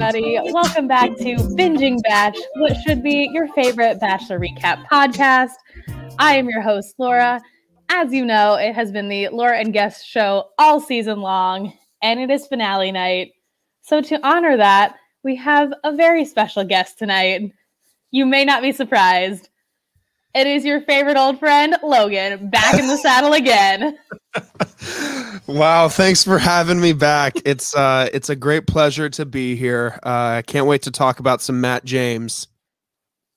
everybody? Welcome back to Binging Batch, what should be your favorite Bachelor recap podcast. I am your host, Laura. As you know, it has been the Laura and Guest show all season long, and it is finale night. So, to honor that, we have a very special guest tonight. You may not be surprised. It is your favorite old friend, Logan, back in the saddle again. wow, thanks for having me back. It's uh it's a great pleasure to be here. Uh I can't wait to talk about some Matt James.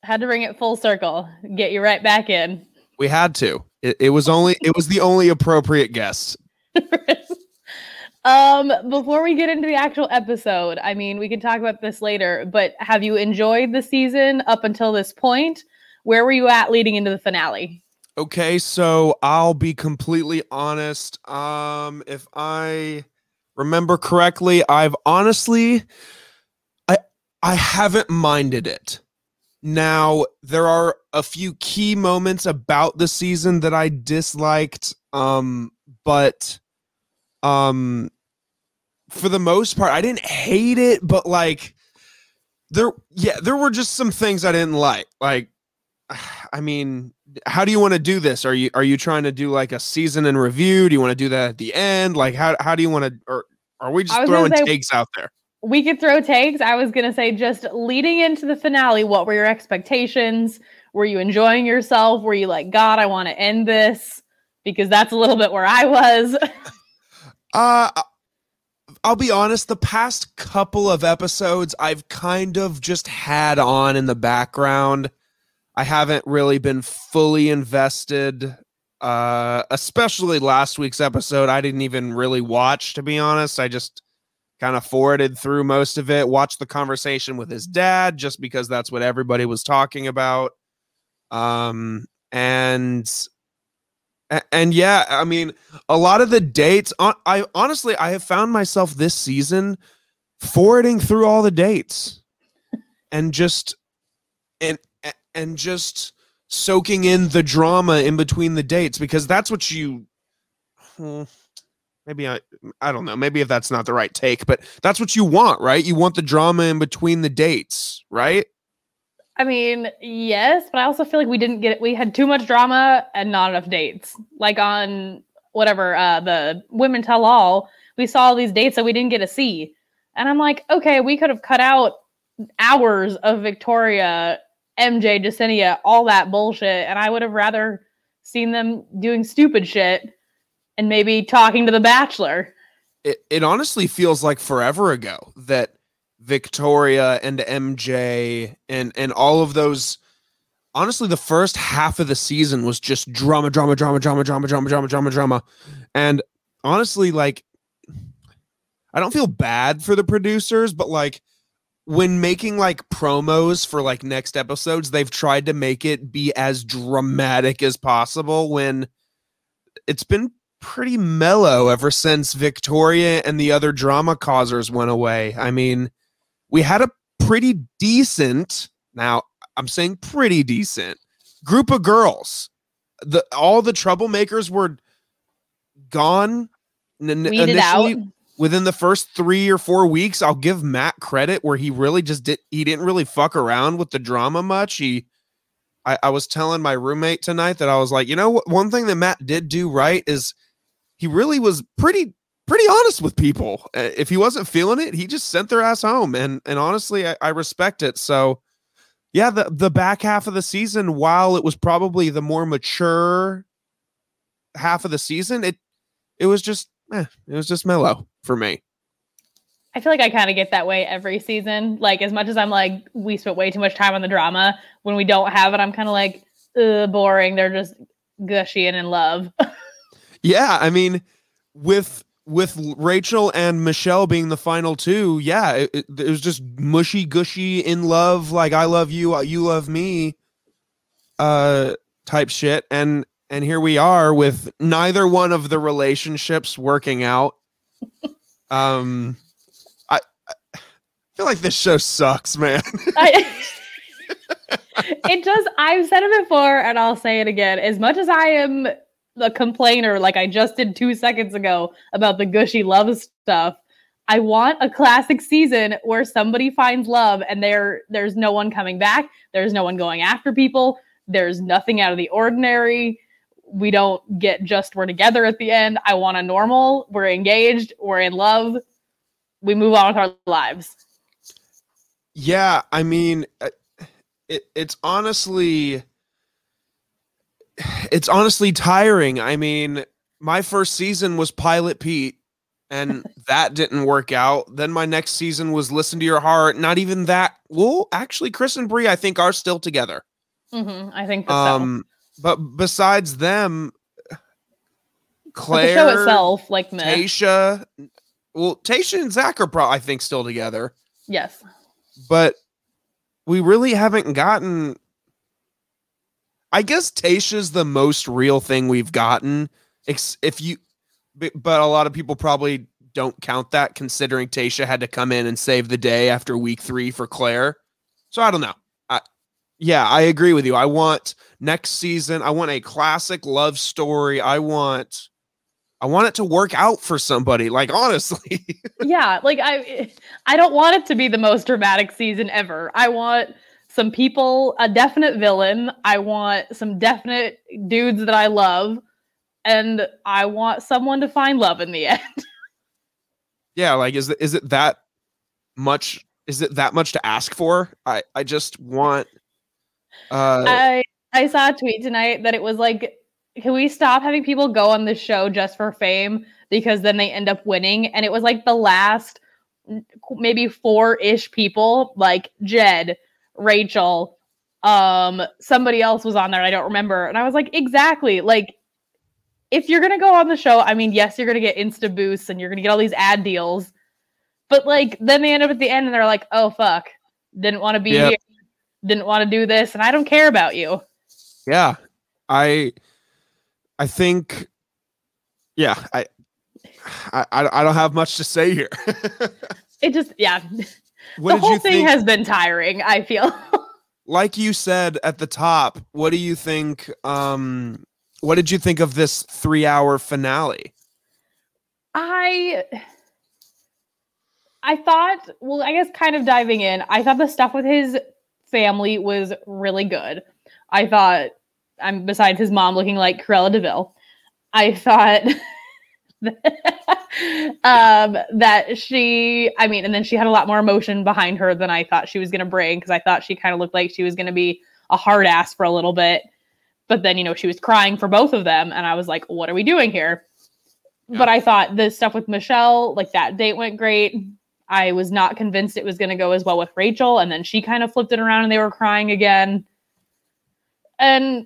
Had to bring it full circle, get you right back in. We had to. It, it was only it was the only appropriate guess. um before we get into the actual episode, I mean, we can talk about this later, but have you enjoyed the season up until this point? Where were you at leading into the finale? Okay, so I'll be completely honest. Um, if I remember correctly, I've honestly I I haven't minded it. Now, there are a few key moments about the season that I disliked, um, but um for the most part, I didn't hate it, but like there yeah, there were just some things I didn't like. Like I mean, how do you want to do this? Are you are you trying to do like a season in review? Do you want to do that at the end? Like how how do you want to or are we just throwing say, takes out there? We could throw takes. I was gonna say just leading into the finale, what were your expectations? Were you enjoying yourself? Were you like, God, I want to end this? Because that's a little bit where I was. uh I'll be honest, the past couple of episodes I've kind of just had on in the background I haven't really been fully invested. Uh, especially last week's episode, I didn't even really watch, to be honest. I just kind of forwarded through most of it, watched the conversation with his dad just because that's what everybody was talking about. Um, and and yeah, I mean, a lot of the dates. I honestly, I have found myself this season forwarding through all the dates, and just and and just soaking in the drama in between the dates because that's what you hmm, maybe I I don't know, maybe if that's not the right take, but that's what you want, right? You want the drama in between the dates, right? I mean, yes, but I also feel like we didn't get it. We had too much drama and not enough dates. Like on whatever uh the Women Tell All, we saw all these dates that we didn't get to see. And I'm like, okay, we could have cut out hours of Victoria MJ, Jessenia, all that bullshit. And I would have rather seen them doing stupid shit and maybe talking to the Bachelor. It, it honestly feels like forever ago that Victoria and MJ and and all of those honestly the first half of the season was just drama drama drama drama drama drama drama drama drama and honestly like I don't feel bad for the producers but like when making like promos for like next episodes, they've tried to make it be as dramatic as possible when it's been pretty mellow ever since Victoria and the other drama causers went away. I mean, we had a pretty decent, now I'm saying pretty decent group of girls. The all the troublemakers were gone n- initially. Out within the first three or four weeks, I'll give Matt credit where he really just did he didn't really fuck around with the drama much. He I, I was telling my roommate tonight that I was like, you know one thing that Matt did do right is he really was pretty pretty honest with people. If he wasn't feeling it, he just sent their ass home. And and honestly, I, I respect it. So yeah, the the back half of the season, while it was probably the more mature half of the season, it it was just eh, it was just mellow for me. I feel like I kind of get that way every season. Like as much as I'm like, we spent way too much time on the drama. When we don't have it, I'm kind of like, boring. They're just gushy and in love. yeah, I mean, with with Rachel and Michelle being the final two, yeah, it, it, it, was just mushy gushy in love, like I love you, you love me, uh, type shit. And and here we are with neither one of the relationships working out um, I, I feel like this show sucks, man. I, it does. I've said it before, and I'll say it again. As much as I am the complainer, like I just did two seconds ago about the gushy love stuff, I want a classic season where somebody finds love and there there's no one coming back, there's no one going after people, there's nothing out of the ordinary. We don't get just we're together at the end. I want a normal, we're engaged, we're in love. We move on with our lives. Yeah, I mean, uh, it, it's honestly it's honestly tiring. I mean, my first season was Pilot Pete, and that didn't work out. Then my next season was Listen to Your Heart. Not even that. Well, actually, Chris and Bri, I think, are still together. Mm-hmm, I think um, so. But besides them, Claire, but the show itself, like meh. Tayshia, well, Tayshia and Zac are, pro- I think, still together. Yes, but we really haven't gotten I guess Tayshia's the most real thing we've gotten. If you, but a lot of people probably don't count that considering Tayshia had to come in and save the day after week three for Claire. So I don't know. Yeah, I agree with you. I want next season. I want a classic love story. I want, I want it to work out for somebody. Like honestly. yeah, like I, I don't want it to be the most dramatic season ever. I want some people, a definite villain. I want some definite dudes that I love, and I want someone to find love in the end. Yeah, like is is it that much? Is it that much to ask for? I I just want. Uh, I I saw a tweet tonight that it was like, can we stop having people go on the show just for fame because then they end up winning? And it was like the last maybe four ish people, like Jed, Rachel, um, somebody else was on there. I don't remember. And I was like, exactly. Like, if you're gonna go on the show, I mean, yes, you're gonna get insta boosts and you're gonna get all these ad deals, but like then they end up at the end and they're like, oh fuck, didn't want to be yep. here, didn't want to do this, and I don't care about you. Yeah, I, I think, yeah, I, I, I don't have much to say here. it just, yeah. What the whole thing think? has been tiring. I feel. like you said at the top, what do you think? Um, what did you think of this three-hour finale? I. I thought, well, I guess kind of diving in, I thought the stuff with his family was really good. I thought, I'm besides his mom looking like Cruella de Vil, I thought um, that she, I mean, and then she had a lot more emotion behind her than I thought she was going to bring because I thought she kind of looked like she was going to be a hard ass for a little bit. But then, you know, she was crying for both of them. And I was like, what are we doing here? Yeah. But I thought the stuff with Michelle, like that date went great. I was not convinced it was going to go as well with Rachel. And then she kind of flipped it around and they were crying again. And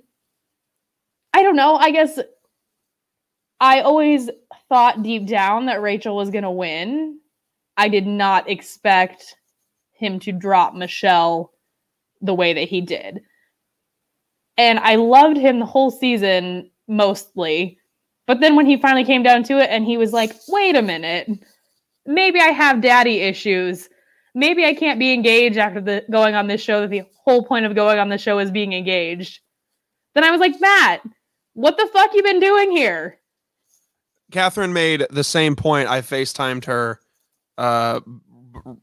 I don't know. I guess I always thought deep down that Rachel was going to win. I did not expect him to drop Michelle the way that he did. And I loved him the whole season mostly. But then when he finally came down to it and he was like, wait a minute, maybe I have daddy issues. Maybe I can't be engaged after the going on this show that the whole point of going on the show is being engaged. Then I was like, Matt, what the fuck you been doing here? Catherine made the same point. I FaceTimed her uh,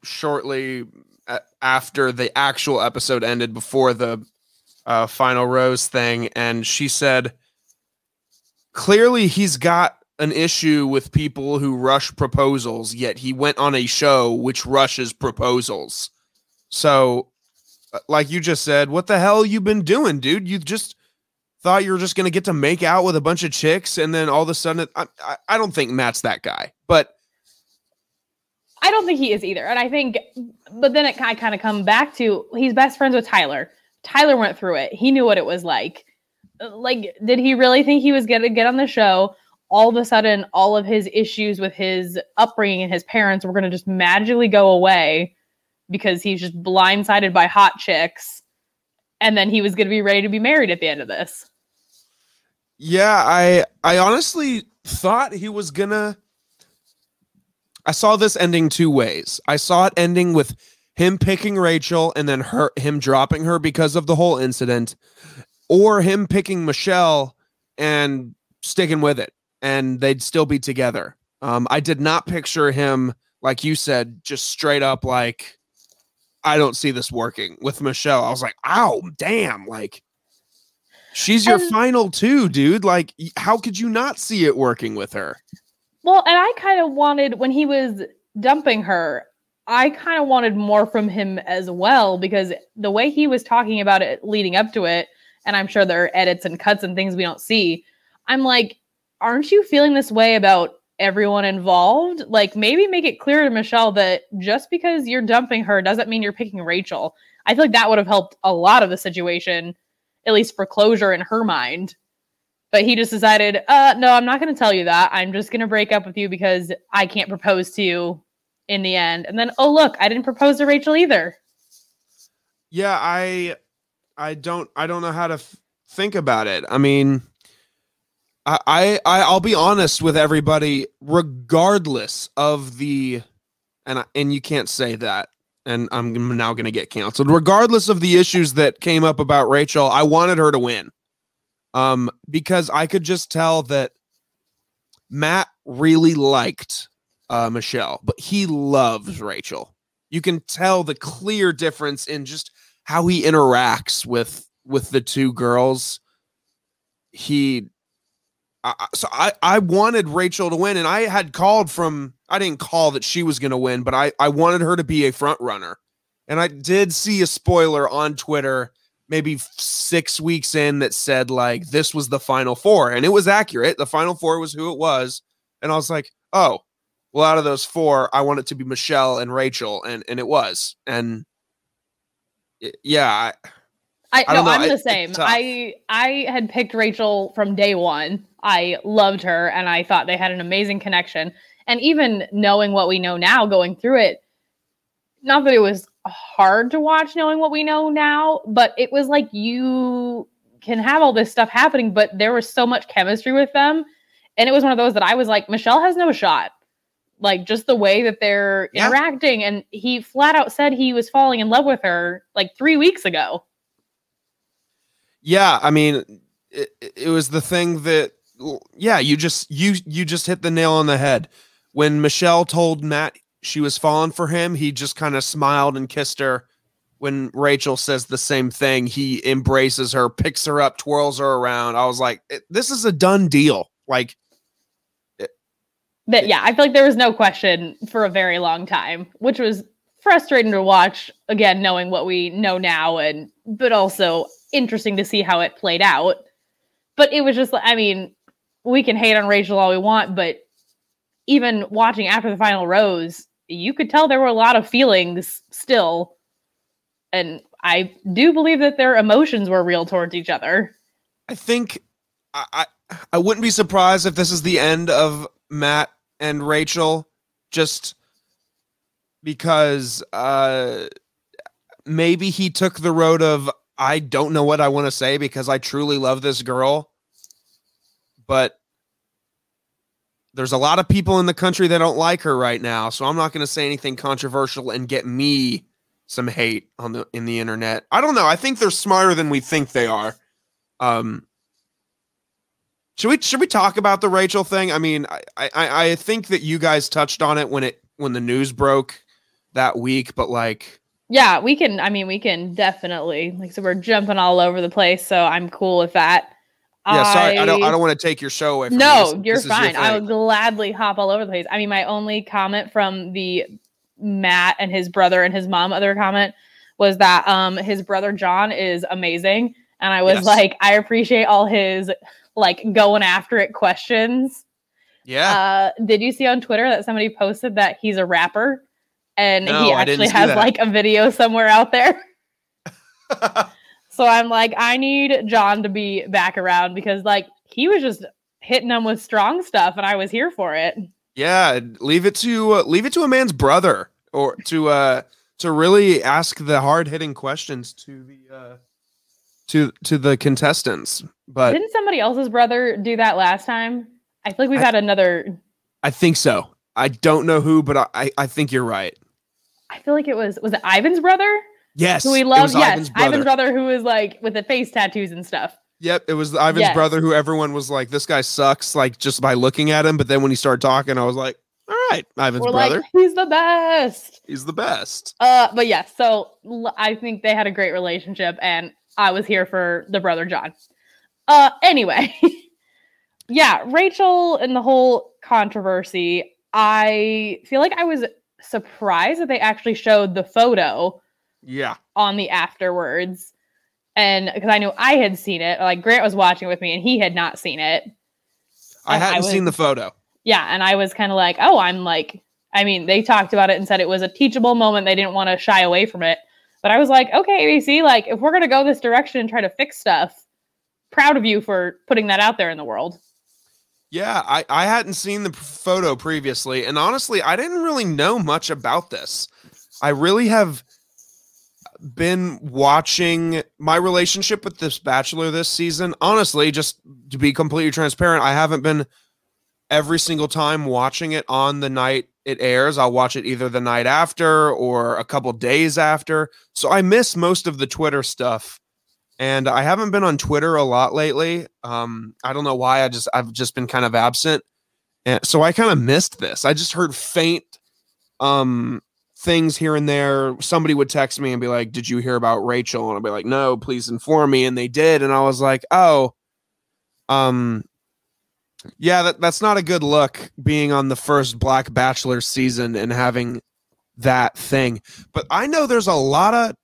shortly after the actual episode ended, before the uh, final rose thing, and she said, clearly he's got an issue with people who rush proposals, yet he went on a show which rushes proposals. So, uh, like you just said, what the hell you been doing, dude? You just thought you were just going to get to make out with a bunch of chicks and then all of a sudden I, I, I don't think matt's that guy but i don't think he is either and i think but then it i kind of come back to he's best friends with tyler tyler went through it he knew what it was like like did he really think he was going to get on the show all of a sudden all of his issues with his upbringing and his parents were going to just magically go away because he's just blindsided by hot chicks and then he was going to be ready to be married at the end of this yeah, I I honestly thought he was gonna. I saw this ending two ways. I saw it ending with him picking Rachel and then her him dropping her because of the whole incident, or him picking Michelle and sticking with it, and they'd still be together. Um, I did not picture him like you said, just straight up like, I don't see this working with Michelle. I was like, ow, damn, like she's your And- final two, dude. Like, how could you not see it working with her? Well, and I kind of wanted when he was dumping her, I kind of wanted more from him as well because the way he was talking about it leading up to it, and I'm sure there are edits and cuts and things we don't see. I'm like, aren't you feeling this way about everyone involved? Like, maybe make it clear to Michelle that just because you're dumping her doesn't mean you're picking Rachel. I feel like that would have helped a lot of the situation, at least for closure in her mind. But he just decided, uh, no, I'm not going to tell you that. I'm just going to break up with you because I can't propose to you in the end. And then, oh, look, I didn't propose to Rachel either. Yeah, I, I don't, I don't know how to f- think about it. I mean, I, I, I'll be honest with everybody, regardless of the, and and you can't say that, and I'm now going to get canceled. Regardless of the issues that came up about Rachel, I wanted her to win, um, because I could just tell that Matt really liked uh, Michelle, but he loves Rachel. You can tell the clear difference in just how he interacts with with the two girls. He, I, so I I wanted Rachel to win, and I had called from I didn't call that she was going to win, but I I wanted her to be a front runner, and I did see a spoiler on Twitter maybe six weeks in that said like this was the final four, and it was accurate. The final four was who it was, and I was like, oh, well, out of those four, I want it to be Michelle and Rachel, and and it was, and yeah, I, I, I no, know, I'm the same. I I had picked Rachel from day one. I loved her, and I thought they had an amazing connection. And even knowing what we know now, going through it, not that it was hard to watch, knowing what we know now, but it was like you can have all this stuff happening, but there was so much chemistry with them, and it was one of those that I was like, Michelle has no shot. Like just the way that they're Yeah. interacting, and he flat out said he was falling in love with her like three weeks ago. yeah. I mean, it, it was the thing that, yeah, you just you you just hit the nail on the head when Michelle told Matt she was falling for him. He just kind of smiled and kissed her. When Rachel says the same thing, he embraces her, picks her up, twirls her around. I was like, eh, this is a done deal. Like, eh, that eh. yeah, I feel like there was no question for a very long time, which was frustrating to watch again, knowing what we know now, and but also interesting to see how it played out. But it was just, like- I mean, we can hate on Rachel all we want, but even watching after the final rose, you could tell there were a lot of feelings still, and I do believe that their emotions were real towards each other. I think I, I I wouldn't be surprised if this is the end of Matt and Rachel, just because uh maybe he took the road of I don't know what I want to say because I truly love this girl, but there's a lot of people in the country that don't like her right now, so I'm not going to say anything controversial and get me some hate on the in the internet. I don't know. I think they're smarter than we think they are. Um, should we should we talk about the Rachel thing? I mean, I, I I think that you guys touched on it when it when the news broke that week, but like, Yeah, we can. I mean, we can definitely. Like, so we're jumping all over the place. So I'm cool with that. Yeah, sorry, I don't I don't want to take your show away. From. No, This- you're this is your fine. I would gladly hop all over the place. I mean, my only comment from the Matt and his brother and his mom other comment was that um his brother John is amazing, and I was Yes. like, I appreciate all his like going after it questions. Yeah, Uh, did you see on Twitter that somebody posted that he's a rapper? And No, he actually has that. like a video somewhere out there. So I'm like, I need John to be back around because like he was just hitting them with strong stuff, and I was here for it. yeah. Leave it to uh, leave it to a man's brother or to uh to really ask the hard hitting questions to the uh to to the contestants. But Didn't somebody else's brother do that last time? I feel like we've I- had another. I think so. I don't know who, but I I, I think you're right. I feel like it was was it Ivan's brother Yes, who we love. Yes, Ivan's brother. Ivan's brother who was like with the face tattoos and stuff. Yep, it was Ivan's Yes. brother who everyone was like, "This guy sucks," like just by looking at him. But then when he started talking, I was like, All right, Ivan's We're brother. like, he's the best. He's the best. Uh, but yeah, so l- I think they had a great relationship, and I was here for the brother John. Uh, anyway, yeah, Rachel and the whole controversy. I feel like I was surprised that they actually showed the photo Yeah. on the afterwards, and because I knew I had seen it. Like Grant was watching with me, and he had not seen it. I And I hadn't seen the photo. Yeah, and I was kind of like, oh, I'm like, I mean, they talked about it and said it was a teachable moment. They didn't want to shy away from it. But I was like, okay, ABC, like, if we're going to go this direction and try to fix stuff, proud of you for putting that out there in the world. Yeah, I, I hadn't seen the photo previously, and honestly, I didn't really know much about this. I really have been watching my relationship with this bachelor this season. Honestly, just to be completely transparent, I haven't been every single time watching it on the night it airs. I'll watch it either the night after or a couple days after. So I miss most of the Twitter stuff and I haven't been on Twitter a lot lately. Um, I don't know why. I just I've just been kind of absent, and so I kind of missed this. I just heard faint um things here and there. Somebody would text me and be like, "Did you hear about Rachel?" And I'd be like, "No, please inform me." And they did, and I was like, "Oh, um." Yeah, that, that's not a good look being on the first Black Bachelor season and having that thing. But I know there's a lot of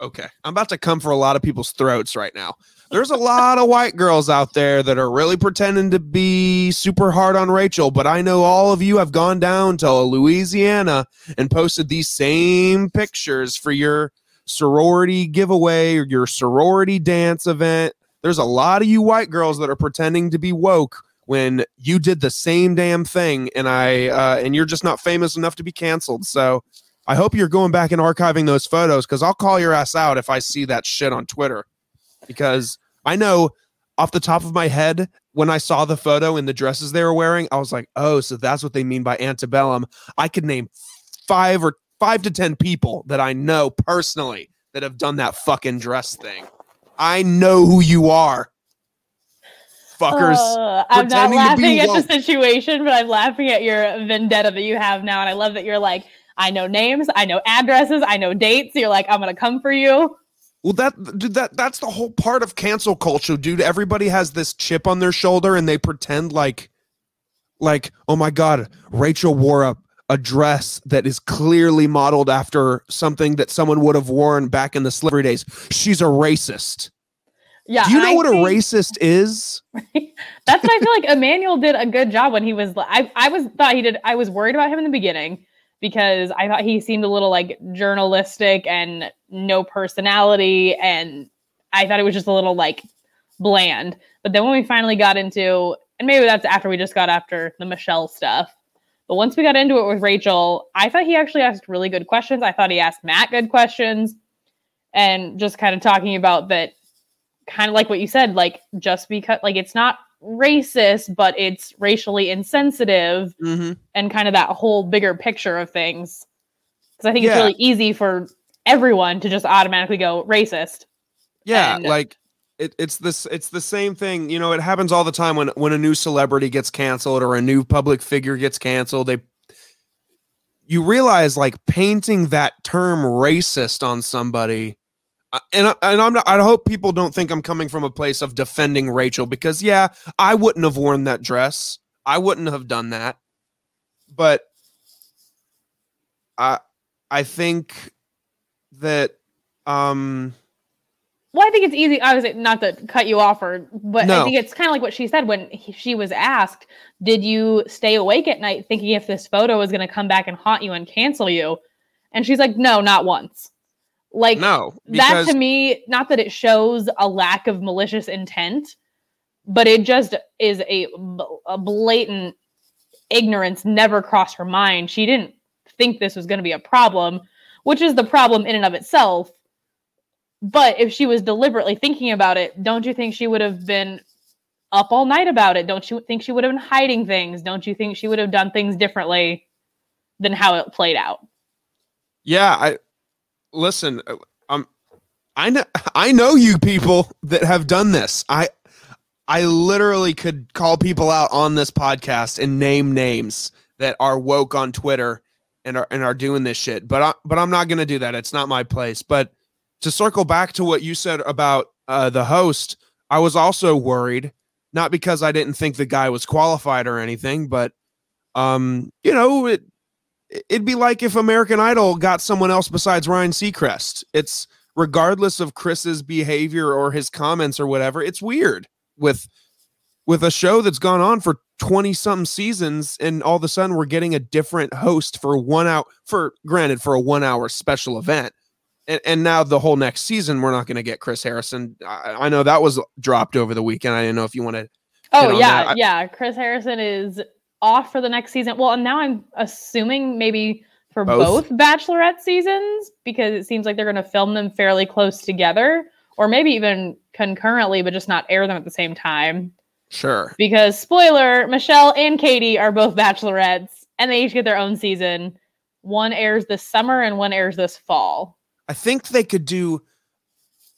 okay, I'm about to come for a lot of people's throats right now. There's a lot of white girls out there that are really pretending to be super hard on Rachel, but I know all of you have gone down to Louisiana and posted these same pictures for your sorority giveaway or your sorority dance event. There's a lot of you white girls that are pretending to be woke when you did the same damn thing and I uh, and you're just not famous enough to be canceled. So I hope you're going back and archiving those photos because I'll call your ass out if I see that shit on Twitter. Because I know off the top of my head, when I saw the photo and the dresses they were wearing, I was like, oh, so that's what they mean by antebellum. I could name five or five to 10 people that I know personally that have done that fucking dress thing. I know who you are. Fuckers. Uh, I'm not pretending to be laughing at the situation, but I'm laughing at your vendetta that you have now. And I love that you're like, I know names, I know addresses, I know dates. You're like, I'm going to come for you. Well, that dude, that that's the whole part of cancel culture, dude. Everybody has this chip on their shoulder, and they pretend like, like, oh my god, Rachel wore a a dress that is clearly modeled after something that someone would have worn back in the slavery days. She's a racist. Yeah. Do you know I what a racist is? That's what I feel like Emmanuel did a good job when he was I I was thought he did I was worried about him in the beginning because I thought he seemed a little like journalistic and no personality and I thought it was just a little like bland. But then when we finally got into and maybe that's after we just got after the Michelle stuff. But once we got into it with Rachel, I thought he actually asked really good questions. I thought he asked Matt good questions and just kind of talking about that kind of like what you said, like just because like it's not racist, but it's racially insensitive Mm-hmm. and kind of that whole bigger picture of things. Because I think it's really easy for everyone to just automatically go racist. Yeah, And- like it, it's this it's the same thing. You know, it happens all the time when when a new celebrity gets canceled or a new public figure gets canceled. They you realize like painting that term racist on somebody and I- and I'm not, I hope people don't think I'm coming from a place of defending Rachel because yeah, I wouldn't have worn that dress. I wouldn't have done that. But I I think that um Well, I think it's easy. I was not to cut you off, or but I think it's kind of like what she said when he, she was asked, "Did you stay awake at night thinking if this photo was going to come back and haunt you and cancel you?" And she's like, "No, not once." Like no that to me, not that it shows a lack of malicious intent, but it just is a, a blatant ignorance never crossed her mind. She didn't think this was going to be a problem, which is the problem in and of itself. But if she was deliberately thinking about it, don't you think she would have been up all night about it? Don't you think she would have been hiding things? Don't you think she would have done things differently than how it played out? Yeah, I listen. uh, Um, I know I know you people that have done this. I I literally could call people out on this podcast and name names that are woke on Twitter and are and are doing this shit. But I, but I'm not gonna do that. It's not my place. But to circle back to what you said about uh, the host, I was also worried, not because I didn't think the guy was qualified or anything, but um, you know, it it'd be like if American Idol got someone else besides Ryan Seacrest. It's regardless of Chris's behavior or his comments or whatever, it's weird with with a show that's gone on for 20 something seasons and all of a sudden we're getting a different host for one hour for granted for a one hour special event. And, and now the whole next season we're not going to get chris harrison. I, I, know that was dropped over the weekend. I didn't know if you want to oh yeah yeah. Chris harrison is off for the next season well and now i'm assuming maybe for both, both bachelorette seasons because it seems like they're going to film them fairly close together or maybe even concurrently but just not air them at the same time Sure. Because spoiler, Michelle and Katie are both bachelorettes and they each get their own season. One airs this summer and one airs this fall. I think they could do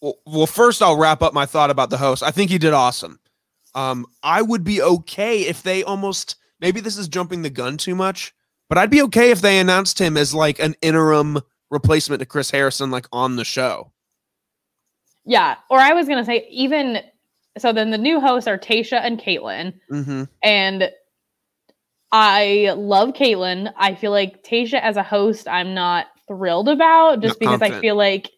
well, well first I'll wrap up my thought about the host. I think he did awesome. Um I would be okay if they almost maybe this is jumping the gun too much, but I'd be okay if they announced him as like an interim replacement to Chris Harrison like on the show. Yeah, or I was going to say even so then the new hosts are Tayshia and Kaitlyn. Mm-hmm. And I love Kaitlyn. I feel like Tayshia as a host, I'm not thrilled about just not because confident. I feel like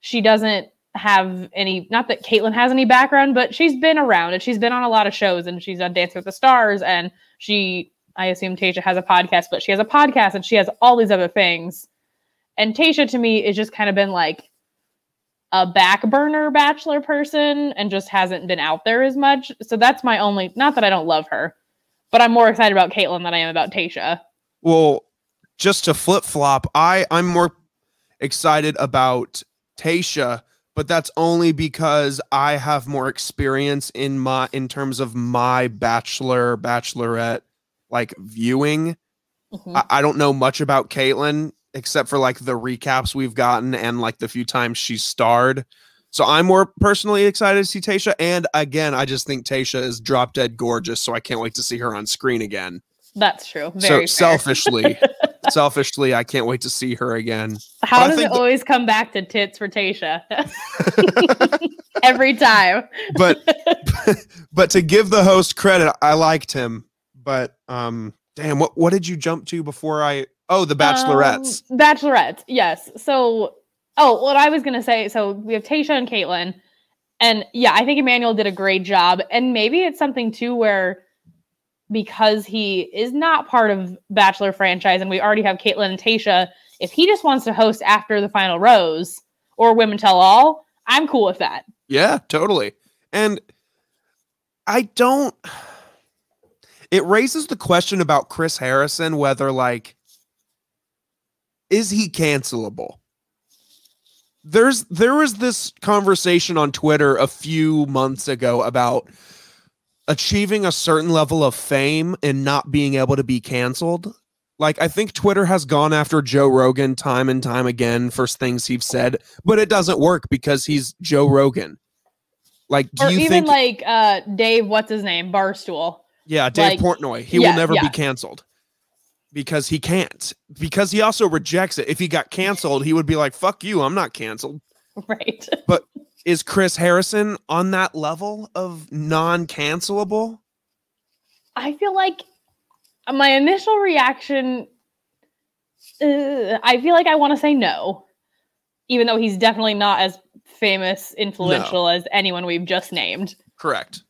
she doesn't have any not that Kaitlyn has any background, but she's been around and she's been on a lot of shows and she's on Dance with the Stars and she I assume Tayshia has a podcast, but she has a podcast and she has all these other things. And Tayshia to me is just kind of been like a back burner bachelor person and just hasn't been out there as much. So that's my only not that I don't love her, but I'm more excited about Kaitlyn than I am about Tayshia. Well, just to flip flop, I I'm more excited about Tayshia, but that's only because I have more experience in my in terms of my bachelor bachelorette like viewing. Mm-hmm. I, I, don't know much about Kaitlyn except for like the recaps we've gotten and like the few times she's starred. So I'm more personally excited to see Tayshia. And again, I just think Tayshia is drop dead gorgeous. So I can't wait to see her on screen again. That's true. Very so fair. selfishly, selfishly, I can't wait to see her again. How does it always come back to tits for Tayshia? Every time. but but to give the host credit, I liked him. But um damn, what what did you jump to before I Oh, the Bachelorettes. Um, bachelorettes, yes. So, oh, what I was gonna say. So we have Tayshia and Kaitlyn, and yeah, I think Emmanuel did a great job. And maybe it's something too where because he is not part of Bachelor franchise, and we already have Kaitlyn and Tayshia, If he just wants to host after the final rose or Women Tell All, I'm cool with that. Yeah, totally. And I don't. It raises the question about Chris Harrison whether like is he cancelable? There's there was this conversation on Twitter a few months ago about achieving a certain level of fame and not being able to be canceled. Like I think Twitter has gone after Joe Rogan time and time again for things he's said, but it doesn't work because he's Joe Rogan. Like, do or you even think like uh Dave, what's his name, Barstool? Yeah, Dave like, Portnoy. He yeah, will never yeah. be canceled because he can't. Because he also rejects it. If he got canceled, he would be like, fuck you, I'm not canceled. Right. but is Chris Harrison on that level of non cancelable? I feel like my initial reaction, uh, I feel like I want to say no, even though he's definitely not as famous, influential no. as anyone we've just named. Correct.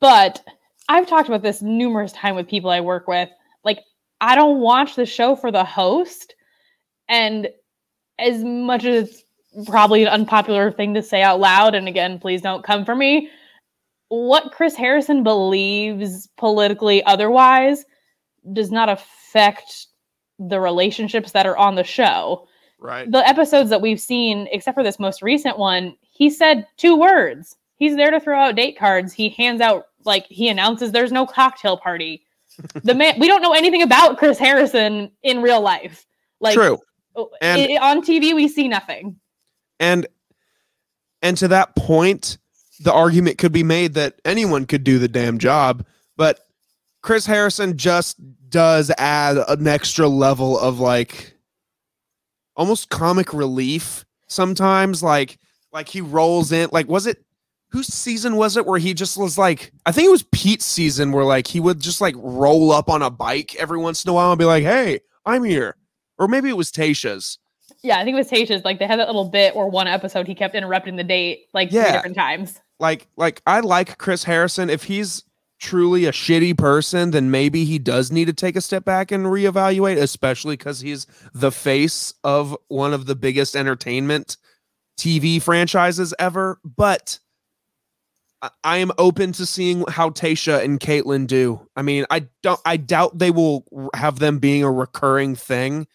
But I've talked about this numerous times with people I work with. Like, I don't watch the show for the host. And as much as it's probably an unpopular thing to say out loud, and again, please don't come for me, what Chris Harrison believes politically otherwise does not affect the relationships that are on the show. Right. The episodes that we've seen, except for this most recent one, he said two words. He's there to throw out date cards. He hands out, like, he announces there's no cocktail party the man we don't know anything about Chris Harrison in real life. Like True. Oh, and it, on TV we see nothing. And and to that point, the argument could be made that anyone could do the damn job, but Chris Harrison just does add an extra level of like almost comic relief sometimes like like he rolls in like was it whose season was it where he just was like I think it was Pete's season where like he would just like roll up on a bike every once in a while and be like, "Hey, I'm here." Or maybe it was Tayshia's. Yeah, I think it was Tayshia's. Like they had that little bit or one episode he kept interrupting the date like Yeah. three different times. Like like I like Chris Harrison if he's truly a shitty person, then maybe he does need to take a step back and reevaluate, especially cuz he's the face of one of the biggest entertainment TV franchises ever, but I- I am open to seeing how Tayshia and Kaitlyn do. I mean, I don't I doubt they will have them being a recurring thing.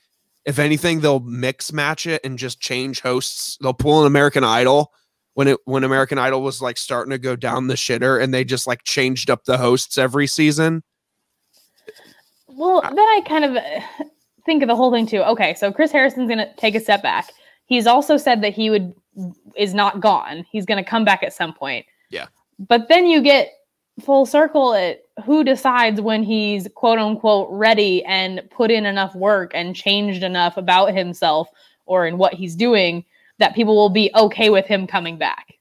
If anything, they'll mix match it and just change hosts. They'll pull an American Idol when it when American Idol was like starting to go down the shitter and they just like changed up the hosts every season. Well, then I kind of uh, think of the whole thing too. Okay, so Chris Harrison's going to take a step back. He's also said that he would is not gone. He's going to come back at some point. Yeah. But then you get full circle at who decides when he's quote unquote ready and put in enough work and changed enough about himself or in what he's doing that people will be okay with him coming back.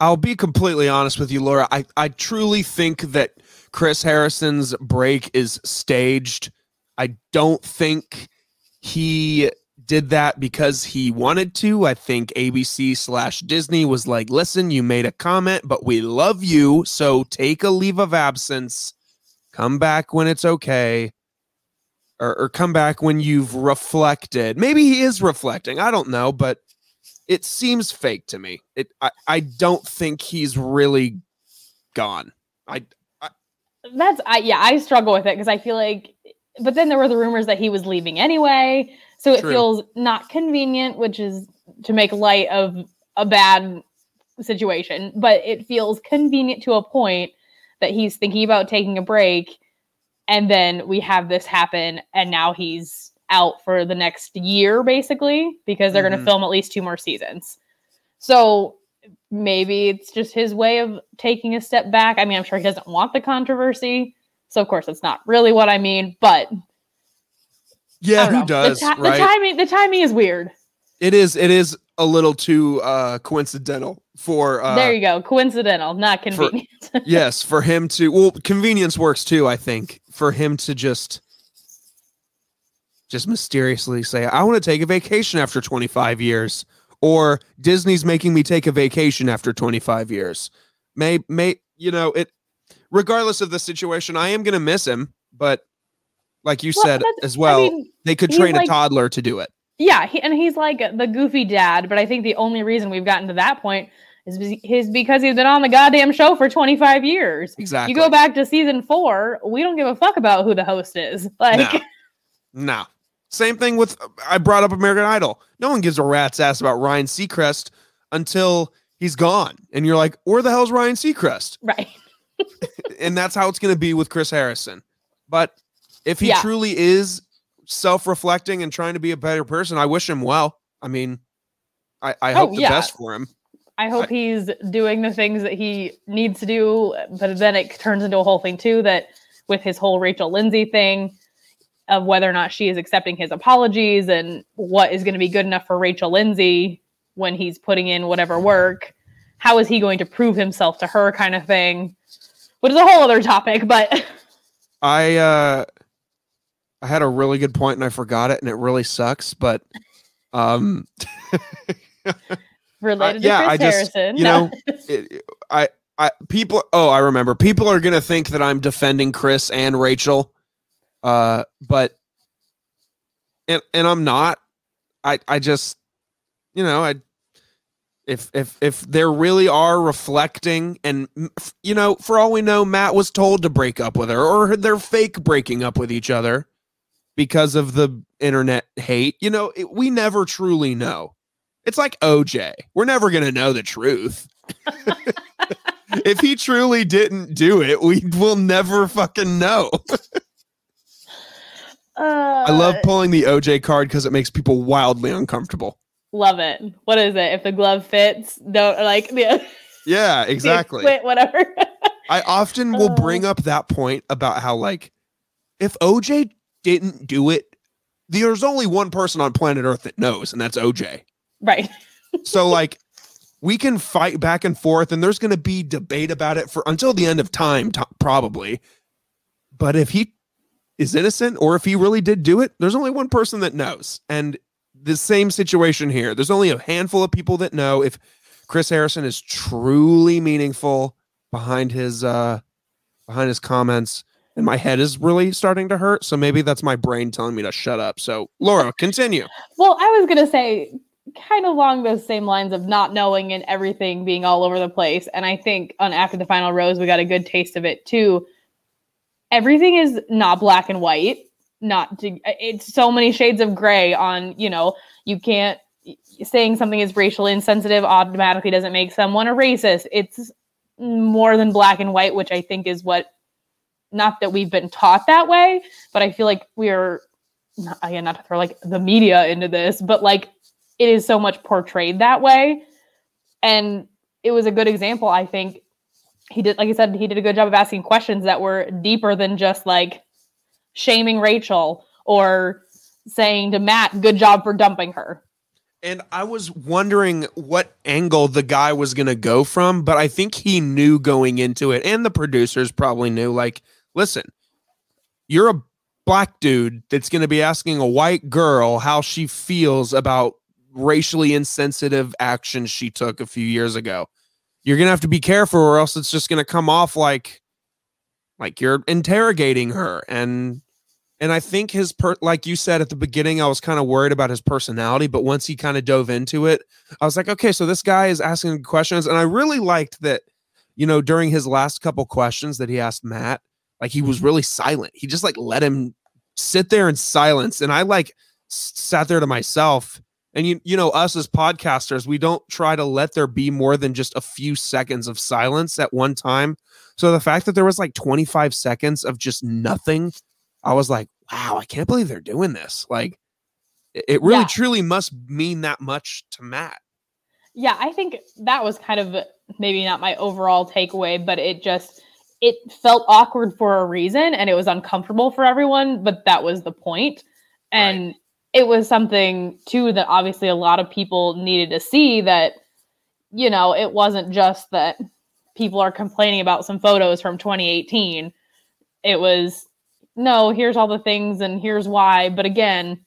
I'll be completely honest with you, Laura. I, I truly think that Chris Harrison's break is staged. I don't think he did that because he wanted to. I think ABC slash Disney was like, listen, you made a comment, but we love you. So take a leave of absence, come back when it's okay. Or, or come back when you've reflected. Maybe he is reflecting. I don't know, but it seems fake to me. It I, I don't think he's really gone. I That's I yeah, I struggle with it because I feel like but then there were the rumors that he was leaving anyway. So it True. feels not convenient, which is to make light of a bad situation, but it feels convenient to a point that he's thinking about taking a break and then we have this happen and now he's out for the next year basically because they're going Mhm. to film at least two more seasons. So maybe it's just his way of taking a step back. I mean, I'm sure he doesn't want the controversy. So of course, it's not really what I mean, but yeah, who know. does the, ti- right? the timing? The timing is weird. it is it is a little too uh coincidental for uh there you go. Coincidental, not convenient. yes for him to well convenience works too. I think for him to just just mysteriously say I want to take a vacation after 25 years or Disney's making me take a vacation after 25 years. May may you know it regardless of the situation I am going to miss him but like you Well, said as well I mean, they could train like- a toddler to do it. yeah, he, and he's like the goofy dad. But I think the only reason we've gotten to that point is, is because he's been on the goddamn show for 25 years. Exactly. You go back to season four, we don't give a fuck about who the host is. Like, No. No. Same thing with I brought up American Idol. No one gives a rat's ass about Ryan Seacrest until he's gone. And you're like, where the hell's Ryan Seacrest? right. And that's how it's gonna be with Chris Harrison. But if he Yeah. truly is self-reflecting and trying to be a better person, I wish him well. I mean, I, I Oh, hope the yeah. best for him. I hope he's doing the things that he needs to do, but then it turns into a whole thing too that with his whole Rachel Lindsay thing of whether or not she is accepting his apologies and what is going to be good enough for Rachel Lindsay when he's putting in whatever work. How is he going to prove himself to her kind of thing? Which is a whole other topic, but I uh I had a really good point and I forgot it and it really sucks, but um related yeah, to Chris I just- Harrison. you no. know, it, I, I, people. Oh, I remember. People are gonna think that I'm defending Chris and Rachel, uh, but, and and I'm not. I, I just, you know, I, if if if there really are reflecting, and you know, for all we know, Matt was told to break up with her, or they're fake breaking up with each other because of the internet hate. You know, it, we never truly know. It's like OJ. We're never going to know the truth. if he truly didn't do it, we will never fucking know. Uh, I love pulling the OJ card because it makes people wildly uncomfortable. love it. What is it? If the glove fits, don't like the Yeah, exactly. Quit, whatever. I often will Uh. bring up that point about how like if OJ didn't do it, there's only one person on planet Earth that knows, and that's OJ. Right. so like we can fight back and forth and there's going to be debate about it for until the end of time t- probably. But if he is innocent or if he really did do it there's only one person that knows. And the same situation here. There's only a handful of people that know if chris harrison is truly meaningful behind his uh behind his comments and my head is really starting to hurt so maybe that's my brain telling me to shut up so laura continue well i was going to say kind of along those same lines of not knowing and everything being all over the place. And I think on After the Final Rose, we got a good taste of it too. Everything is not black and white. Not to, it's so many shades of gray on, you know, you can't saying something is racially insensitive automatically doesn't make someone a racist. It's more than black and white, which I think is what not that we've been taught that way, but I feel like we're again not to throw like the media into this, but like it is so much portrayed that way. And it was a good example, I think. He did, like I said, he did a good job of asking questions that were deeper than just like shaming Rachel or saying to Matt, good job for dumping her. And I was wondering what angle the guy was going to go from, but I think he knew going into it, and the producers probably knew like, listen, you're a black dude that's going to be asking a white girl how she feels about racially insensitive actions she took a few years ago. You're gonna have to be careful, or else it's just gonna come off like like you're interrogating her. And and I think his per like you said at the beginning, I was kind of worried about his personality, but once he kind of dove into it, I was like, okay, so this guy is asking questions, and I really liked that. You know, during his last couple questions that he asked Matt, like he was mm-hmm. really silent. He just like let him sit there in silence, and I like sat there to myself and you you know us as podcasters we don't try to let there be more than just a few seconds of silence at one time so the fact that there was like 25 seconds of just nothing i was like wow i can't believe they're doing this like it really yeah. truly must mean that much to matt yeah i think that was kind of maybe not my overall takeaway but it just it felt awkward for a reason and it was uncomfortable for everyone but that was the point. And right. it was something too that obviously a lot of people needed to see that you know it wasn't just that people are complaining about some photos from 2018 it was no here's all the things and here's why but again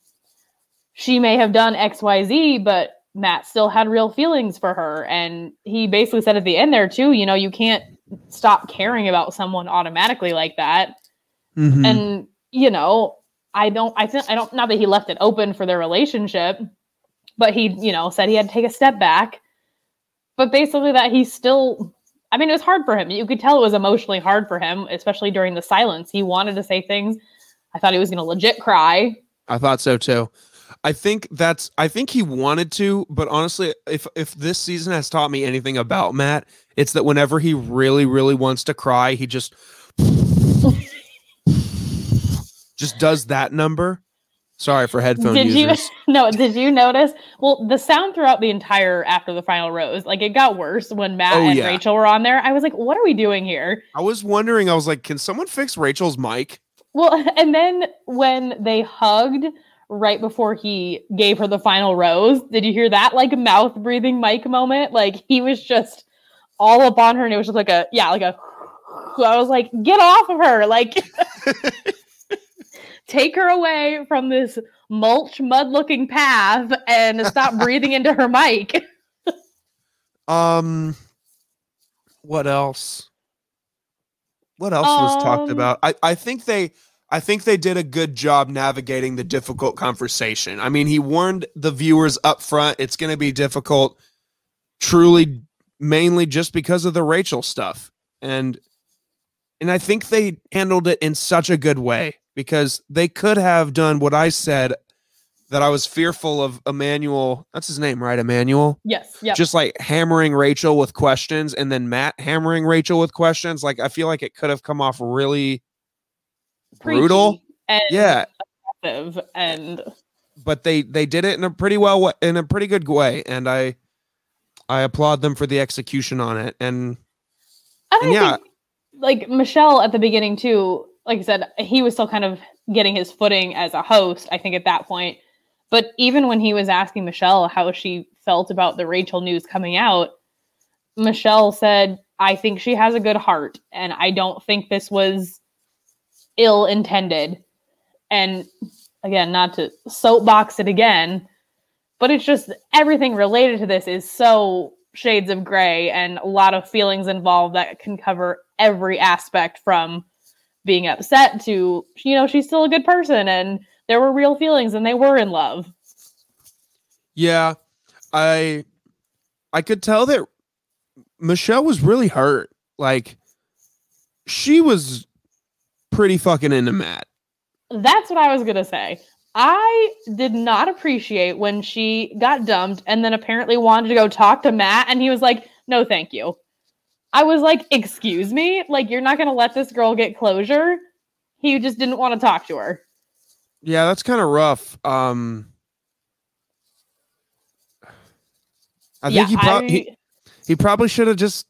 she may have done xyz but matt still had real feelings for her. And he basically said at the end there too you know you can't stop caring about someone automatically like that mm-hmm. and you know I don't I think I don't not that he left it open for their relationship, but he, you know, said he had to take a step back. But basically that he still I mean it was hard for him. You could tell it was emotionally hard for him, especially during the silence. He wanted to say things. I thought he was going to legit cry. I thought so too. I think that's I think he wanted to, but honestly, if if this season has taught me anything about Matt, it's that whenever he really really wants to cry, he just just does that number. Sorry for headphone did users. You, no, did you notice? Well, the sound throughout the entire after the final rose, like it got worse when Matt oh, and yeah. Rachel were on there. I was like, what are we doing here? I was wondering, I was like, can someone fix Rachel's mic? Well, and then when they hugged right before he gave her the final rose, did you hear that like mouth breathing mic moment? Like he was just all up on her and it was just like a yeah, like a I was like, get off of her. Like take her away from this mulch mud looking path and stop breathing into her mic. um what else? What else um, was talked um, about? I, I think they I think they did a good job navigating the difficult conversation. I mean, he warned the viewers up front it's going to be difficult truly mainly just because of the Rachel stuff. And and I think they handled it in such a good way because they could have done what I said that I was fearful of Emmanuel. That's his name, right? Emmanuel. Yes. Yeah. Just like hammering Rachel with questions, and then Matt hammering Rachel with questions. Like I feel like it could have come off really brutal. And yeah. And but they they did it in a pretty well in a pretty good way, and I I applaud them for the execution on it. And, and yeah. Think, like Michelle at the beginning too like I said, he was still kind of getting his footing as a host, I think, at that point. But even when he was asking Michelle how she felt about the Rachel news coming out, Michelle said, I think she has a good heart, and I don't think this was ill intended. And again, not to soapbox it again, but it's just everything related to this is so shades of gray and a lot of feelings involved that can cover every aspect from being upset to you know she's still a good person and there were real feelings and they were in love yeah i i could tell that michelle was really hurt like she was pretty fucking into matt that's what i was gonna say I did not appreciate when she got dumped and then apparently wanted to go talk to Matt and he was like, "No, thank you." I was like, "Excuse me? Like you're not going to let this girl get closure?" He just didn't want to talk to her. Yeah, that's kind of rough. Um I think Yeah, he, prob- I- he he probably should have just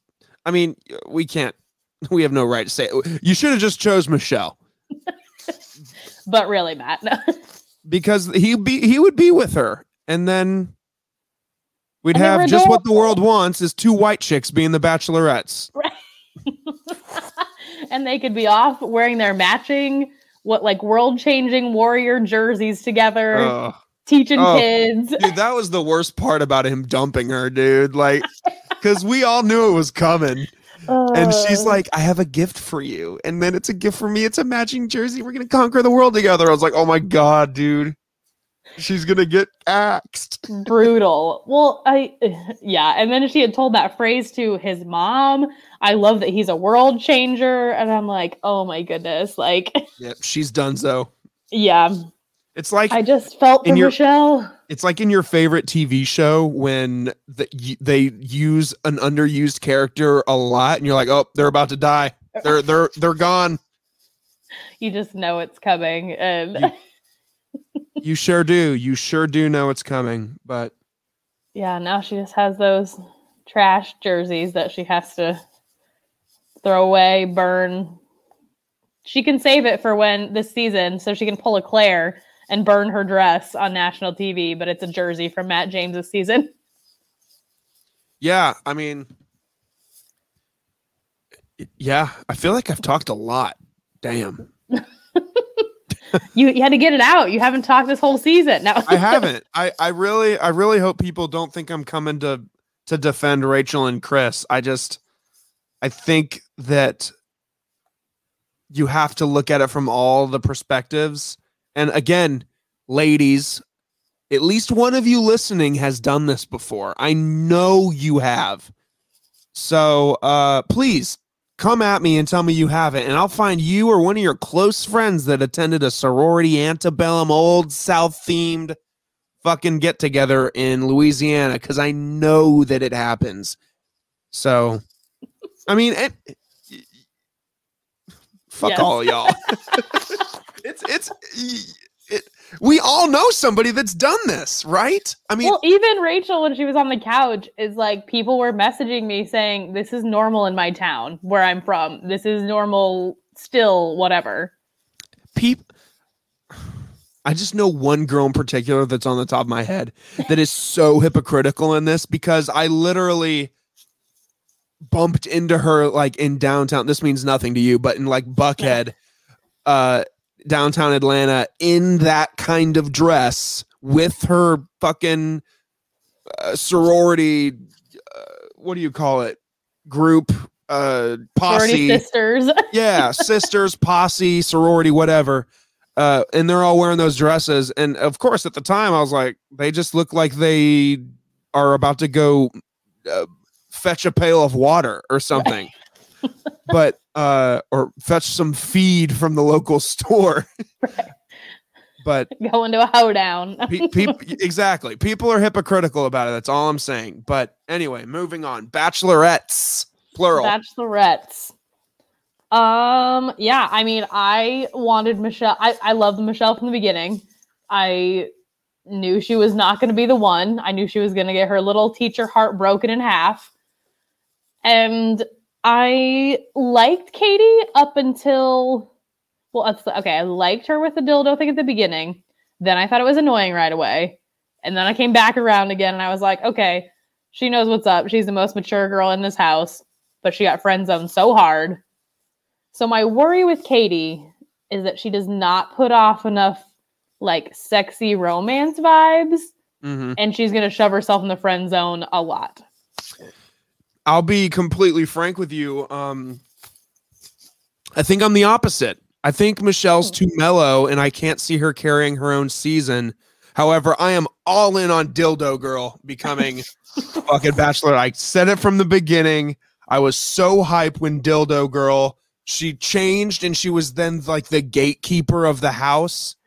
I mean, we can't we have no right to say it. You should have just chose Michelle But really, Matt. No. because he be he would be with her and then we'd And have just what the world wants is two white chicks being the bachelorettes. and they could be off wearing their matching what like world-changing warrior jerseys together, Ugh. teaching Oh. kids. dude, that was the worst part about him dumping her, dude. Like, because we all knew it was coming, and she's like, "I have a gift for you," and then it's a gift for me. It's a matching jersey. We're gonna conquer the world together. I was like, "Oh my god, dude." She's gonna get axed. brutal. Well, I yeah, and then she had told that phrase to his mom. I love that he's a world changer, and I'm like, oh my goodness, like Yep, she's done so. yeah, It's like I just felt In your- Michelle. it's like in your favorite TV show when the, y- they use an underused character a lot, and you're like, "Oh, they're about to die. They're they're they're gone." You just know it's coming, and You- You sure do. You sure do know it's coming, but yeah, now she just has those trash jerseys that she has to throw away, burn. She can save it for when this season, so she can pull a Claire and burn her dress on national TV. But it's a jersey from Matt James's season. Yeah, I mean, yeah, I feel like I've talked a lot. Damn, You, you had to get it out. You haven't talked this whole season. No, I haven't. I I really I really hope people don't think I'm coming to to defend Rachel and Chris. I just I think that you have to look at it from all the perspectives. And again, ladies, at least one of you listening has done this before. I know you have. So uh please come at me and tell me you haven't, and I'll find you or one of your close friends that attended a sorority antebellum old South themed fucking get together in Louisiana because I know that it happens. So, I mean, it, fuck Yes. all y'all. it's it's it, we all know somebody that's done this, right? I mean, well, even Rachel, when she was on the couch, is like people were messaging me saying, "This is normal in my town where I'm from. This is normal still. Whatever." peep I just know one girl in particular that's on the top of my head that is so hypocritical in this because I literally bumped into her like in downtown. This means nothing to you, but in like Buckhead, uh, downtown Atlanta, in that kind of dress with her fucking uh, sorority. Uh, what do you call it? Group, uh, Sorority posse sisters. yeah, sisters, posse, sorority, whatever. Uh, and they're all wearing those dresses. And of course, at the time, I was like, they just look like they are about to go uh, fetch a pail of water or something. but uh, or fetch some feed from the local store. but Going to a hoedown. pe- peop- exactly, people are hypocritical about it. That's all I'm saying. But anyway, moving on. Bachelorettes, plural. Bachelorettes. Um, yeah, I mean, I wanted Michelle. I, I loved Michelle from the beginning. I knew she was not going to be the one. I knew she was going to get her little teacher heart broken in half. And I liked Katie up until Well, okay, I liked her with the dildo thing at the beginning. Then I thought it was annoying right away. And then I came back around again and I was like, okay, she knows what's up. She's the most mature girl in this house, but she got friend zoned so hard. So my worry with Katie is that she does not put off enough like sexy romance vibes hmm and she's going to shove herself in the friend zone a lot. I'll be completely frank with you. Um, I think I'm the opposite. I think Michelle's too mellow, and I can't see her carrying her own season. However, I am all in on Dildo Girl becoming fucking Bachelor. I said it from the beginning. I was so hyped when Dildo Girl she changed, and she was then like the gatekeeper of the house,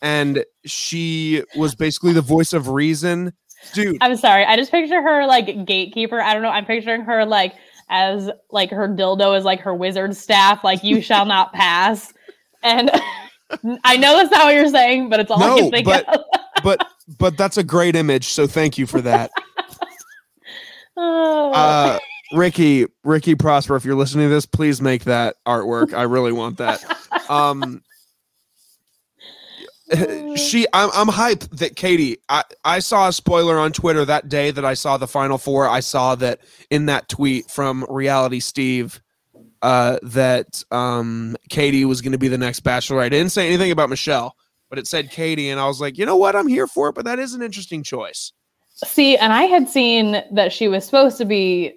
and she was basically the voice of reason. Dude, I'm sorry. I just picture her like gatekeeper. I don't know. I'm picturing her like as like her dildo is like her wizard staff, like you shall not pass. And I know that's not what you're saying, but it's all I can think but- of. but but that's a great image. So thank you for that. Oh. uh ricky ricky prosper if you're listening to this please make that artwork i really want that um she i'm, I'm hyped that katie I, I saw a spoiler on twitter that day that i saw the final four i saw that in that tweet from reality steve uh that um katie was going to be the next bachelorette i didn't say anything about michelle but it said katie and i was like you know what i'm here for it but that is an interesting choice See, and I had seen that she was supposed to be.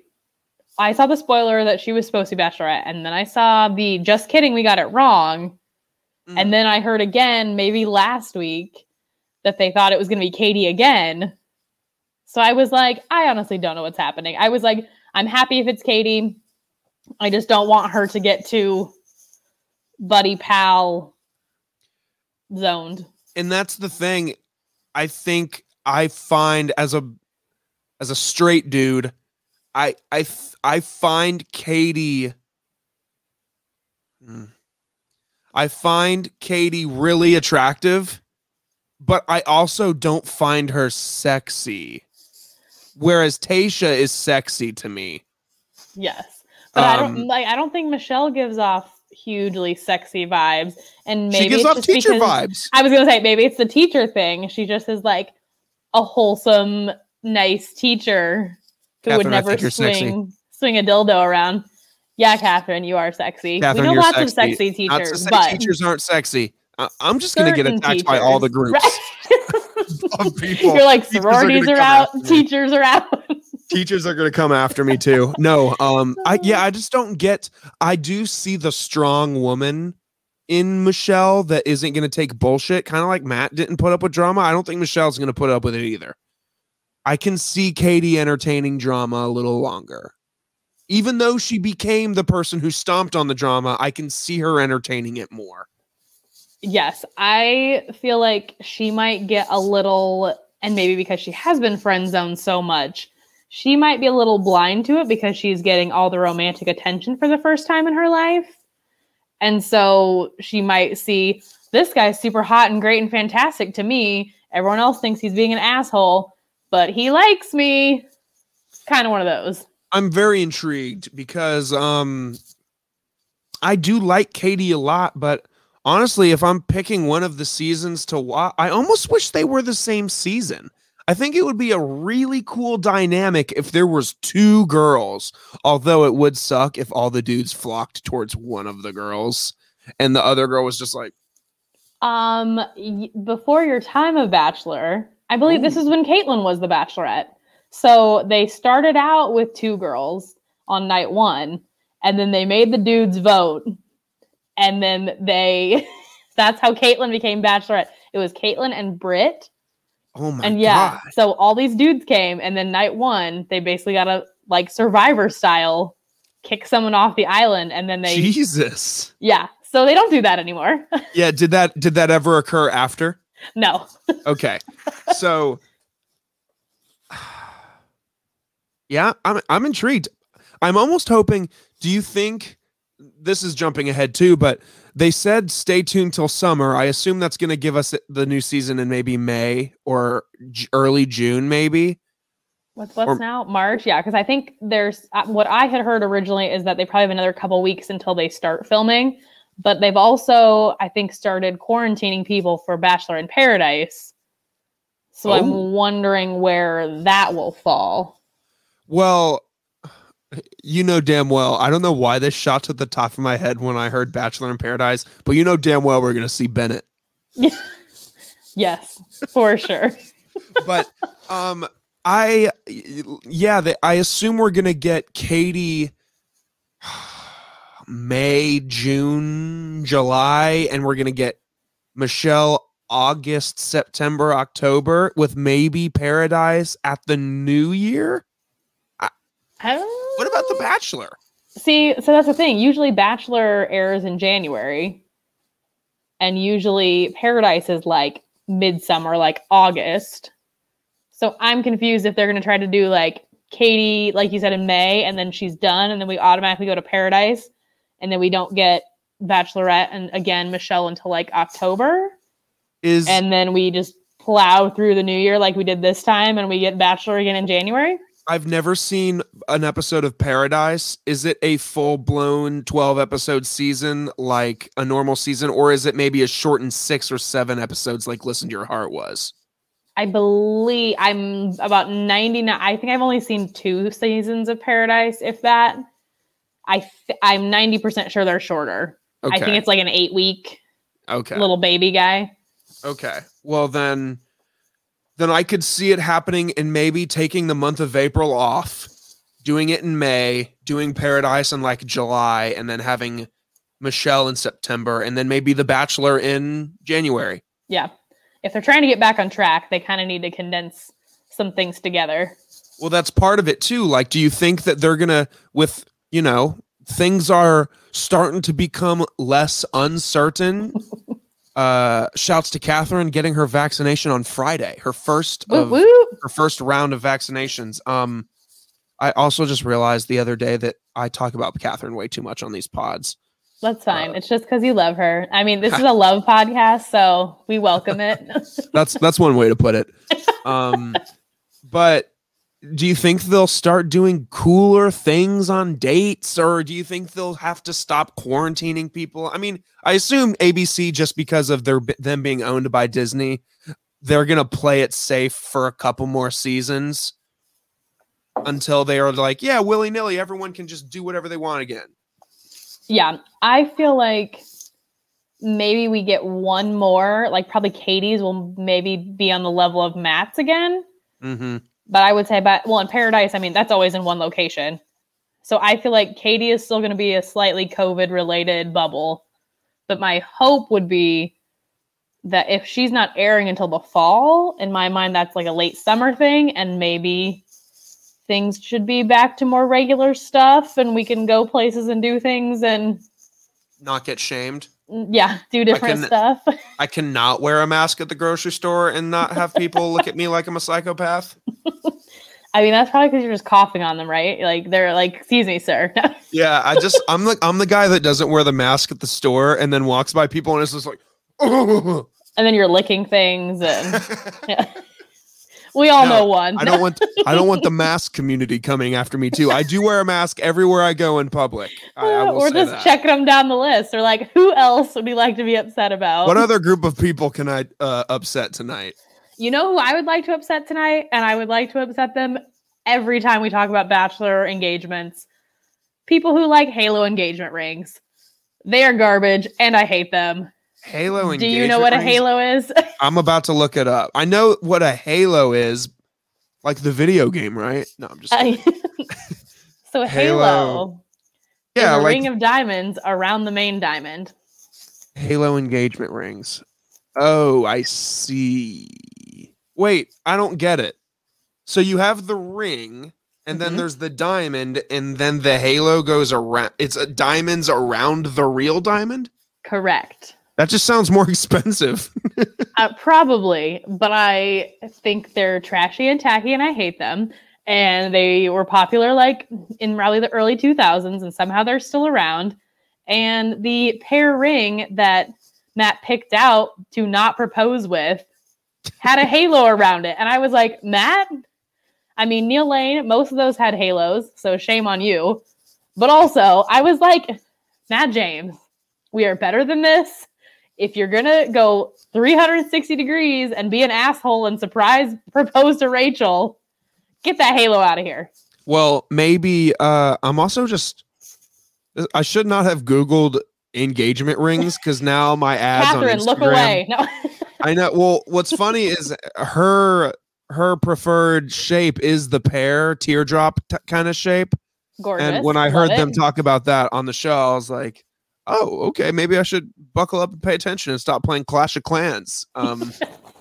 I saw the spoiler that she was supposed to be Bachelorette, and then I saw the just kidding, we got it wrong. Mm. And then I heard again, maybe last week, that they thought it was going to be Katie again. So I was like, I honestly don't know what's happening. I was like, I'm happy if it's Katie. I just don't want her to get too buddy pal zoned. and that's the thing i think i find as a as a straight dude I I I find katie Hmm. I find katie really attractive but i also don't find her sexy whereas tayshia is sexy to me Yes. But I don't Um, like I don't think Michelle gives off hugely sexy vibes. And maybe she gives it's off teacher vibes I was gonna say maybe it's the teacher thing. She just is like a wholesome, nice teacher who would Catherine, I never you're sexy. swing swing a dildo around. Yeah, Catherine, you are sexy. Catherine, we know you're lots of sexy. sexy Not to teachers, but teachers aren't sexy. I- i'm just gonna get certain attacked by all the groups. Of people. You're like Teachers are sororities are, out, teachers are out. teachers are going to come after me too. No um i yeah i just don't get i do see the strong woman in michelle that isn't going to take bullshit kind of like matt didn't put up with drama. I don't think michelle's going to put up with it either. I can see katie entertaining drama a little longer even though she became the person who stomped on the drama i can see her entertaining it more Yes, I feel like she might get a little, and maybe because she has been friend zoned so much, she might be a little blind to it because she's getting all the romantic attention for the first time in her life. And so she might see this guy's super hot and great and fantastic to me. Everyone else thinks he's being an asshole, but he likes me. Kind of one of those. I'm very intrigued because um I do like Katie a lot, but honestly, if I'm picking one of the seasons to watch, I almost wish they were the same season. I think it would be a really cool dynamic if there was two girls, although it would suck if all the dudes flocked towards one of the girls and the other girl was just like, Um, before your time of Bachelor, I believe this is when Kaitlyn was the Bachelorette. So they started out with two girls on night one, and then they made the dudes vote, and then they. that's how Kaitlyn became Bachelorette. It was Kaitlyn and Britt, "Oh my god. and yeah, god." so all these dudes came, and then night one they basically got a like Survivor style kick someone off the island, and then they Jesus. yeah. So they don't do that anymore. Yeah, did that did that ever occur after? no. Okay. So Yeah, I'm I'm intrigued. I'm almost hoping do you think this is jumping ahead too, but they said stay tuned till summer. I assume that's going to give us the new season in maybe May or J- early June maybe. What's what's Or- now March? Yeah, because I think there's uh, what I had heard originally is that they probably have another couple weeks until they start filming. But they've also, I think, started quarantining people for Bachelor in Paradise. So Oh. I'm wondering where that will fall. Well, you know damn well. I don't know why this shot to the top of my head when I heard Bachelor in Paradise, but you know damn well we're gonna see Bennett. Yes, for sure. But um, I yeah, they, I assume we're gonna get Katie May, June, July, and we're gonna get Michelle August, September, October, with maybe Paradise at the New Year. Don't What about The Bachelor? See, so that's the thing. Usually Bachelor airs in January. And usually Paradise is like midsummer, like August. So I'm confused if they're gonna try to do like Katie, like you said, in May, and then she's done, and then we automatically go to Paradise, and then we don't get Bachelorette and again Michelle until like October. Is And then we just plow through the new year like we did this time, and we get Bachelor again in January. I've never seen an episode of Paradise. Is it a full blown 12 episode season like a normal season, or is it maybe a shortened six or seven episodes like Listen to Your Heart was? I believe I'm about 99. I think I've only seen two seasons of Paradise, if that. I th- I'm 90% sure they're shorter. Okay. I think it's like an eight week okay. little baby guy. Okay. Well then then I could see it happening and maybe taking the month of April off, doing it in May, doing Paradise in like July, and then having Michelle in September, and then maybe The Bachelor in January. Yeah. If they're trying to get back on track, they kind of need to condense some things together. Well, that's part of it too. Like, do you think that they're gonna, with you know, things are starting to become less uncertain? uh, shouts to Catherine getting her vaccination on Friday, her first Woo of woo. her first round of vaccinations. Um, I also just realized the other day that I talk about Catherine way too much on these pods. That's fine. Uh, it's just because you love her. I mean, this is a love podcast, so we welcome it. That's that's one way to put it. Um, but do you think they'll start doing cooler things on dates, or do you think they'll have to stop quarantining people? I mean, I assume ABC just because of their them being owned by Disney, they're gonna play it safe for a couple more seasons until they are like, yeah, willy nilly, everyone can just do whatever they want again. yeah, I feel like maybe we get one more. Like probably Katie's will maybe be on the level of Matt's again. Mm-hmm. But I would say, but well, in Paradise, I mean, that's always in one location. So I feel like Katie is still going to be a slightly COVID related bubble. But my hope would be that if she's not airing until the fall, in my mind, that's like a late summer thing. And maybe things should be back to more regular stuff and we can go places and do things and, Not get shamed. Mm, yeah, do different can- stuff. I cannot wear a mask at the grocery store and not have people look at me like I'm a psychopath. I mean, that's probably because you're just coughing on them, right? Like they're like, excuse me, sir. Yeah, I just I'm the I'm the guy that doesn't wear the mask at the store and then walks by people and it's just like and then you're licking things and yeah. We all No, know one. I don't want I don't want the mask community coming after me too. I do wear a mask everywhere I go in public. I, I We're just that. checking them down the list. Or like, who else would you like to be upset about? What other group of people can I uh, upset tonight? you know who I would like to upset tonight, and I would like to upset them every time we talk about bachelor engagements. People who like Halo engagement rings. They are garbage, and I hate them. Halo engagement. Do you know what a rings? Halo is? I'm about to look it up. I know what a Halo is, like the video game, right? No, I'm just I- so Halo, Halo. yeah, a like ring of diamonds around the main diamond. Halo engagement rings. Oh, I see. Wait, I don't get it. So you have the ring, and then Mhm. there's the diamond, and then the halo goes around. It's a diamonds around the real diamond. Correct. That just sounds more expensive. Uh, probably, but I think they're trashy and tacky, and I hate them. And they were popular like in probably the early 2000s, and somehow they're still around. And the pair ring that Matt picked out to not propose with had a halo around it. And I was like, Matt? I mean, Neil Lane, most of those had halos, so shame on you. But also, I was like, Matt James, We are better than this. If you're gonna go 360 degrees and be an asshole and surprise propose to Rachel, get that halo out of here. Well, maybe uh I'm also just I should not have Googled engagement rings because now my ads Catherine, on look away. No. I know. Well, what's funny is her her preferred shape is the pear teardrop t- kind of shape. Gorgeous. And when I Love heard them it. talk about that on the show, I was like, "Oh, okay, maybe I should buckle up and pay attention and stop playing Clash of Clans." Um,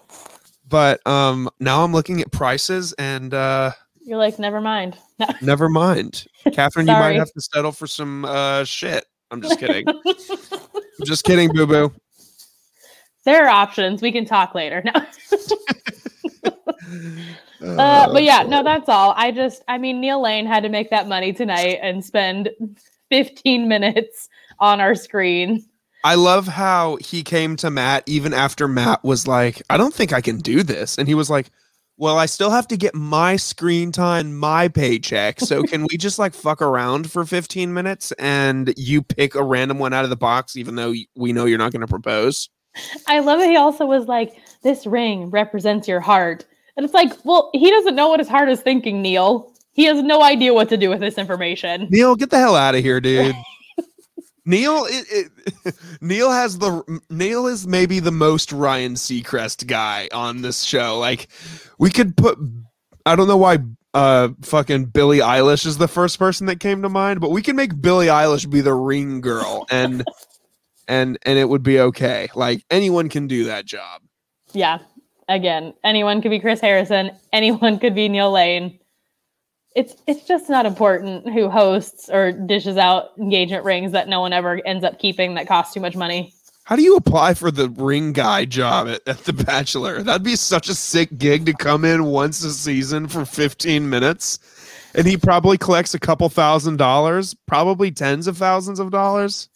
but um, now I'm looking at prices, and uh, You're like, never mind. No. never mind, Catherine. you might have to settle for some uh, shit. I'm just kidding. I'm just kidding, boo boo. there are options. We can talk later. No. Uh, but yeah, no, that's all. I just, I mean, Neil Lane had to make that money tonight and spend 15 minutes on our screen. I love how he came to Matt even after Matt was like, I don't think I can do this. And he was like, Well, I still have to get my screen time, my paycheck. So can we just like fuck around for 15 minutes and you pick a random one out of the box, even though we know you're not going to propose? I love it. He also was like, this ring represents your heart. And it's like, well, he doesn't know what his heart is thinking, Neil. He has no idea what to do with this information. Neil, get the hell out of here, dude. Neil, it, it, Neil has the Neil is maybe the most Ryan Seacrest guy on this show. Like, we could put. I don't know why. Uh, fucking Billie Eilish is the first person that came to mind, but we can make Billie Eilish be the ring girl, and and and it would be okay. Like anyone can do that job. Yeah. Again, anyone could be Chris Harrison. Anyone could be Neil Lane. It's it's just not important who hosts or dishes out engagement rings that no one ever ends up keeping that cost too much money. How do you apply for the ring guy job at, at The Bachelor? That'd be such a sick gig to come in once a season for 15 minutes. And he probably collects a couple thousand dollars, probably tens of thousands of dollars.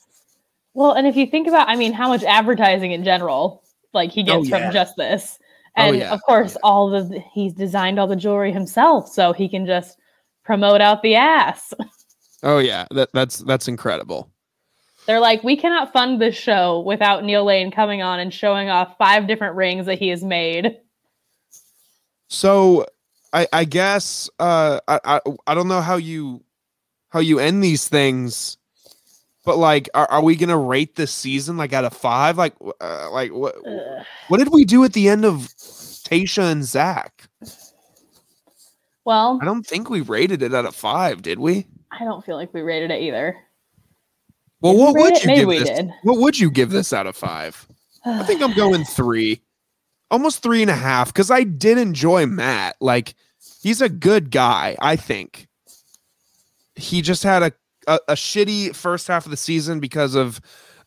Well, and if you think about, I mean, how much advertising in general, like he Oh, gets yeah. from just this, Oh, and yeah. of course, all the he's designed all the jewelry himself, so he can just promote out the ass. Oh yeah, that, that's that's incredible. They're like, we cannot fund this show without Neil Lane coming on and showing off five different rings that he has made. So I, I guess uh, I, I I don't know how you how you end these things, but like, are, are we gonna rate this season like out of five? Like, uh, like what Ugh. what did we do at the end of Tayshia and Zac? Well, I don't think we rated it out of five, did we? I don't feel like we rated it either. Well, Did what rate would it? you Maybe give we this? did. What would you give this out of five? I think I'm going three, almost three and a half, because I did enjoy Matt. Like, he's a good guy. I think he just had a, a a shitty first half of the season because of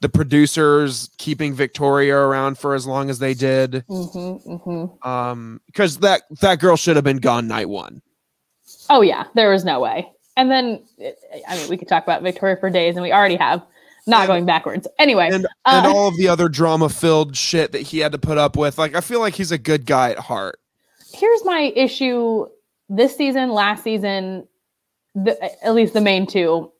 the producers keeping Victoria around for as long as they did. hmm hmm Um, because that that girl should have been gone night one. Oh yeah, there was no way. And then, I mean, we could talk about Victoria for days, and we already have. Not And- going backwards. Anyway, and uh, and all of the other drama filled shit that he had to put up with. Like, I feel like he's a good guy at heart. here's my issue this season, last season, the, at least the main two,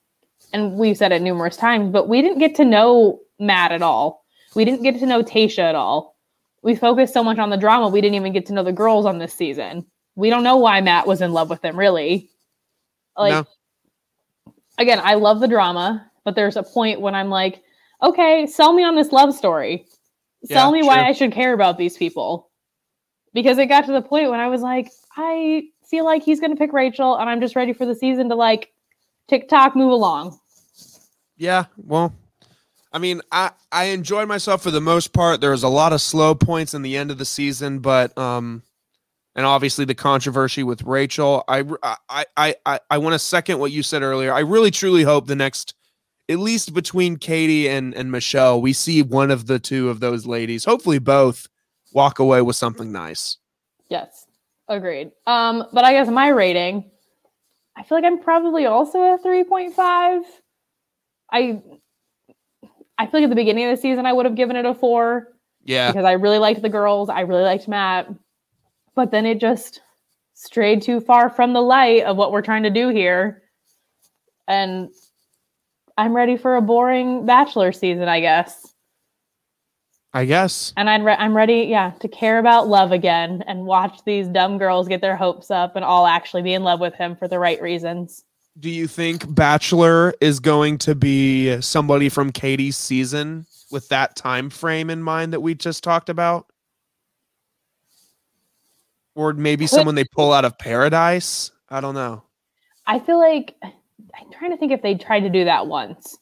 and we've said it numerous times, but we didn't get to know Matt at all. We didn't get to know Tayshia at all. We focused so much on the drama, we didn't even get to know the girls on this season. We don't know why Matt was in love with them, really. Like, No. again, I love the drama, but there's a point when I'm like, okay, sell me on this love story. Sell Yeah, me why. I should care about these people. Because it got to the point when I was like, I feel like he's going to pick Rachel, and I'm just ready for the season to like TikTok move along. Yeah, well, I mean, I I enjoyed myself for the most part. There was a lot of slow points in the end of the season, but um, and obviously the controversy with Rachel. I I I I, I want to second what you said earlier. I really truly hope the next, at least between Katie and and Michelle, we see one of the two of those ladies, hopefully both, walk away with something nice. Yes, agreed. Um, but I guess my rating, I feel like I'm probably also a 3.5. I I feel like at the beginning of the season I would have given it a four. Yeah, because I really liked the girls. I really liked Matt. But then it just strayed too far from the light of what we're trying to do here. And I'm ready for a boring bachelor season, I guess. I guess. And I'd re- I'm ready, yeah, to care about love again and watch these dumb girls get their hopes up and all actually be in love with him for the right reasons. Do you think Bachelor is going to be somebody from Katie's season with that time frame in mind that we just talked about? Or maybe someone they pull out of Paradise? I don't know. I feel like I'm trying to think if they tried to do that once.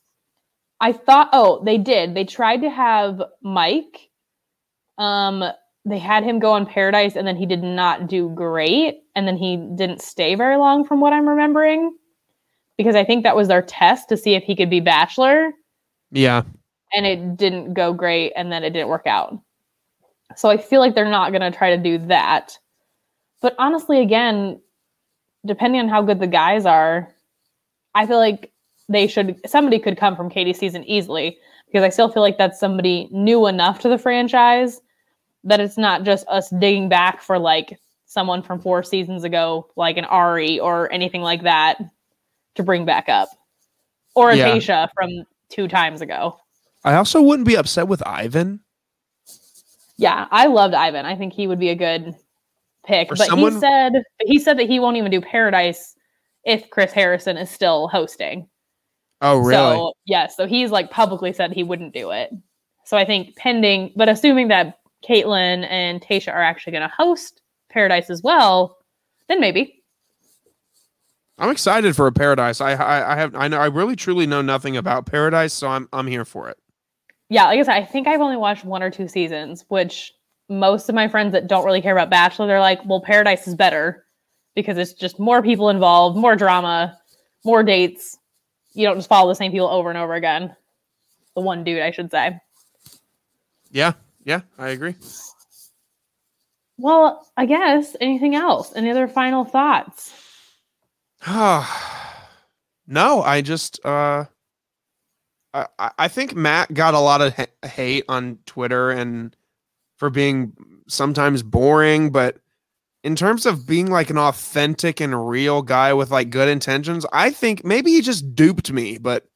I thought, oh, they did. They tried to have Mike. Um, they had him go on Paradise, and then he did not do great, and then he didn't stay very long, from what I'm remembering, because I think that was their test to see if he could be Bachelor. Yeah, and it didn't go great, and then it didn't work out. So I feel like they're not going to try to do that. But honestly, again, depending on how good the guys are, I feel like they should somebody could come from Katie's season easily because I still feel like that's somebody new enough to the franchise that it's not just us digging back for like someone from four seasons ago, like an Ari or anything like that, to bring back up, or a yeah. Tayshia from two times ago. I also wouldn't be upset with Ivan. Yeah, I loved Ivan. I think he would be a good pick. Or but someone... he said he said that he won't even do Paradise if Chris Harrison is still hosting. Oh, really? So, yeah, so he's like publicly said he wouldn't do it. So I think pending, but assuming that Kaitlyn and Tayshia are actually going to host Paradise as well, then maybe. I'm excited for a Paradise. I, I I have I know I really truly know nothing about Paradise, so I'm I'm here for it. Yeah, like I said, I think I've only watched one or two seasons, which most of my friends that don't really care about Bachelor, they're like, well, Paradise is better because it's just more people involved, more drama, more dates. You don't just follow the same people over and over again. The one dude, I should say. Yeah, yeah, I agree. Well, I guess anything else? Any other final thoughts? no, I just uh I I think Matt got a lot of ha- hate on Twitter and for being sometimes boring, but in terms of being like an authentic and real guy with like good intentions, I think maybe he just duped me, but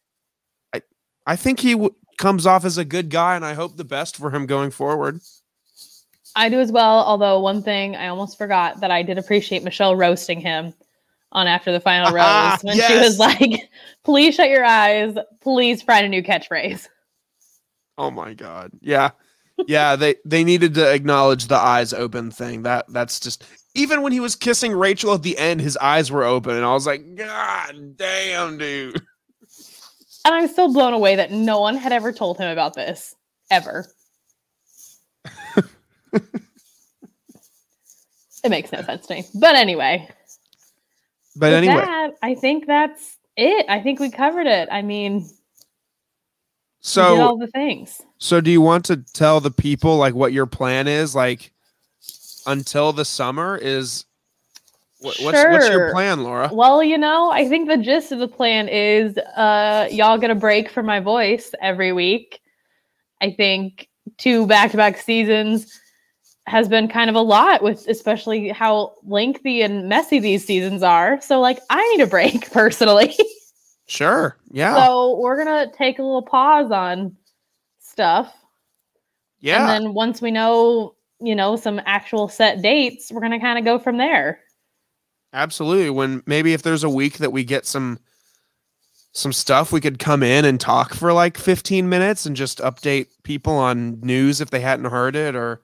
I I think he w- comes off as a good guy, and I hope the best for him going forward. I do as well. Although one thing I almost forgot that I did appreciate Michelle roasting him on after the final rose when yes. she was like, "Please shut your eyes. Please find a new catchphrase." Oh my god! Yeah, yeah, they they needed to acknowledge the eyes open thing. That that's just even when he was kissing Rachel at the end, his eyes were open, and I was like, God damn, dude. And I'm still blown away that no one had ever told him about this ever. it makes no sense to me, but anyway. But anyway, that, I think that's it. I think we covered it. I mean, so all the things. So do you want to tell the people like what your plan is like until the summer is what, sure. what's what's your plan, Laura? Well, you know, I think the gist of the plan is uh y'all get a break from my voice every week. I think two back-to-back seasons has been kind of a lot with especially how lengthy and messy these seasons are. So like I need a break personally. Sure. Yeah. So we're gonna take a little pause on stuff. Yeah. And then once we know, you know, some actual set dates, we're gonna kind of go from there. Absolutely. When maybe if there's a week that we get some some stuff, we could come in and talk for like 15 minutes and just update people on news if they hadn't heard it or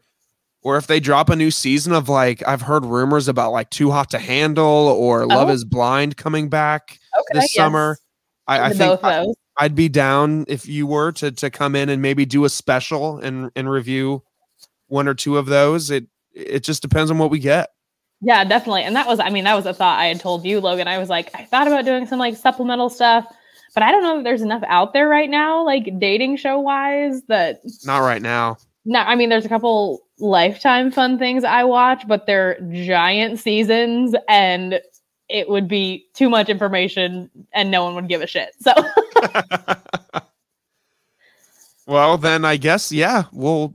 or if they drop a new season of like I've heard rumors about like Too Hot to Handle or Love oh. is Blind coming back okay, this yes. summer. I, I think I, would be down if you were to to come in and maybe do a special and and review one or two of those. It it just depends on what we get. Yeah, definitely. And that was, I mean, that was a thought I had told you, Logan. I was like, I thought about doing some like supplemental stuff, but I don't know if there's enough out there right now, like dating show wise, that not right now. No, I mean, there's a couple lifetime fun things I watch, but they're giant seasons and it would be too much information and no one would give a shit. So Well, then I guess yeah, well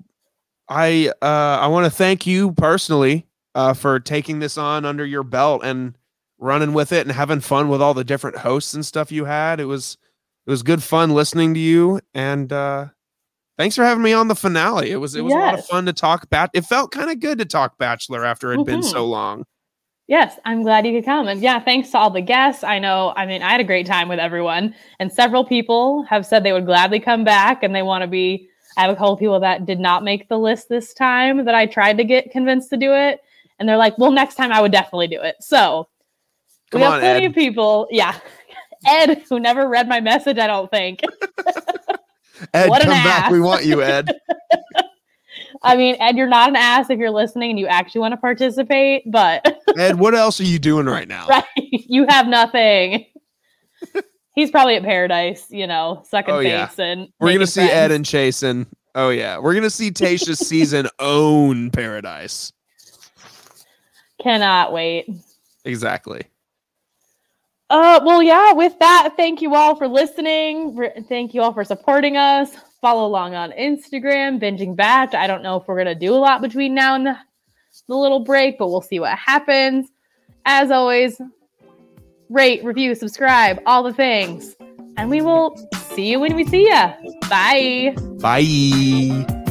I uh I want to thank you personally uh for taking this on under your belt and running with it and having fun with all the different hosts and stuff you had. It was it was good fun listening to you and uh thanks for having me on the finale. It was it was a lot of fun to talk bat it felt kind of good to talk Bachelor after it had been Mhm. so long. Yes, I'm glad you could come. And yeah, thanks to all the guests. I know, I mean, I had a great time with everyone, and several people have said they would gladly come back and they want to be. I have a couple people that did not make the list this time that I tried to get convinced to do it. And they're like, well, next time I would definitely do it. So Come we have on, plenty Ed. of people. Yeah. Ed, who never read my message, I don't think. Ed, come back. We want you, Ed. I mean, Ed, you're not an ass if you're listening and you actually want to participate, but Ed, what else are you doing right now? right, you have nothing. He's probably at paradise, you know, sucking Oh, face yeah. and We're gonna see Ed and Chasen. Oh yeah. We're gonna see Tayshia's season own paradise. Cannot wait. Exactly. Uh, well, yeah. With that, thank you all for listening. For- Thank you all for supporting us. Follow along on Instagram, binging batch. I don't know if we're gonna do a lot between now and the, the little break, but we'll see what happens. As always, rate, review, subscribe, all the things, and we will see you when we see ya. Bye. Bye.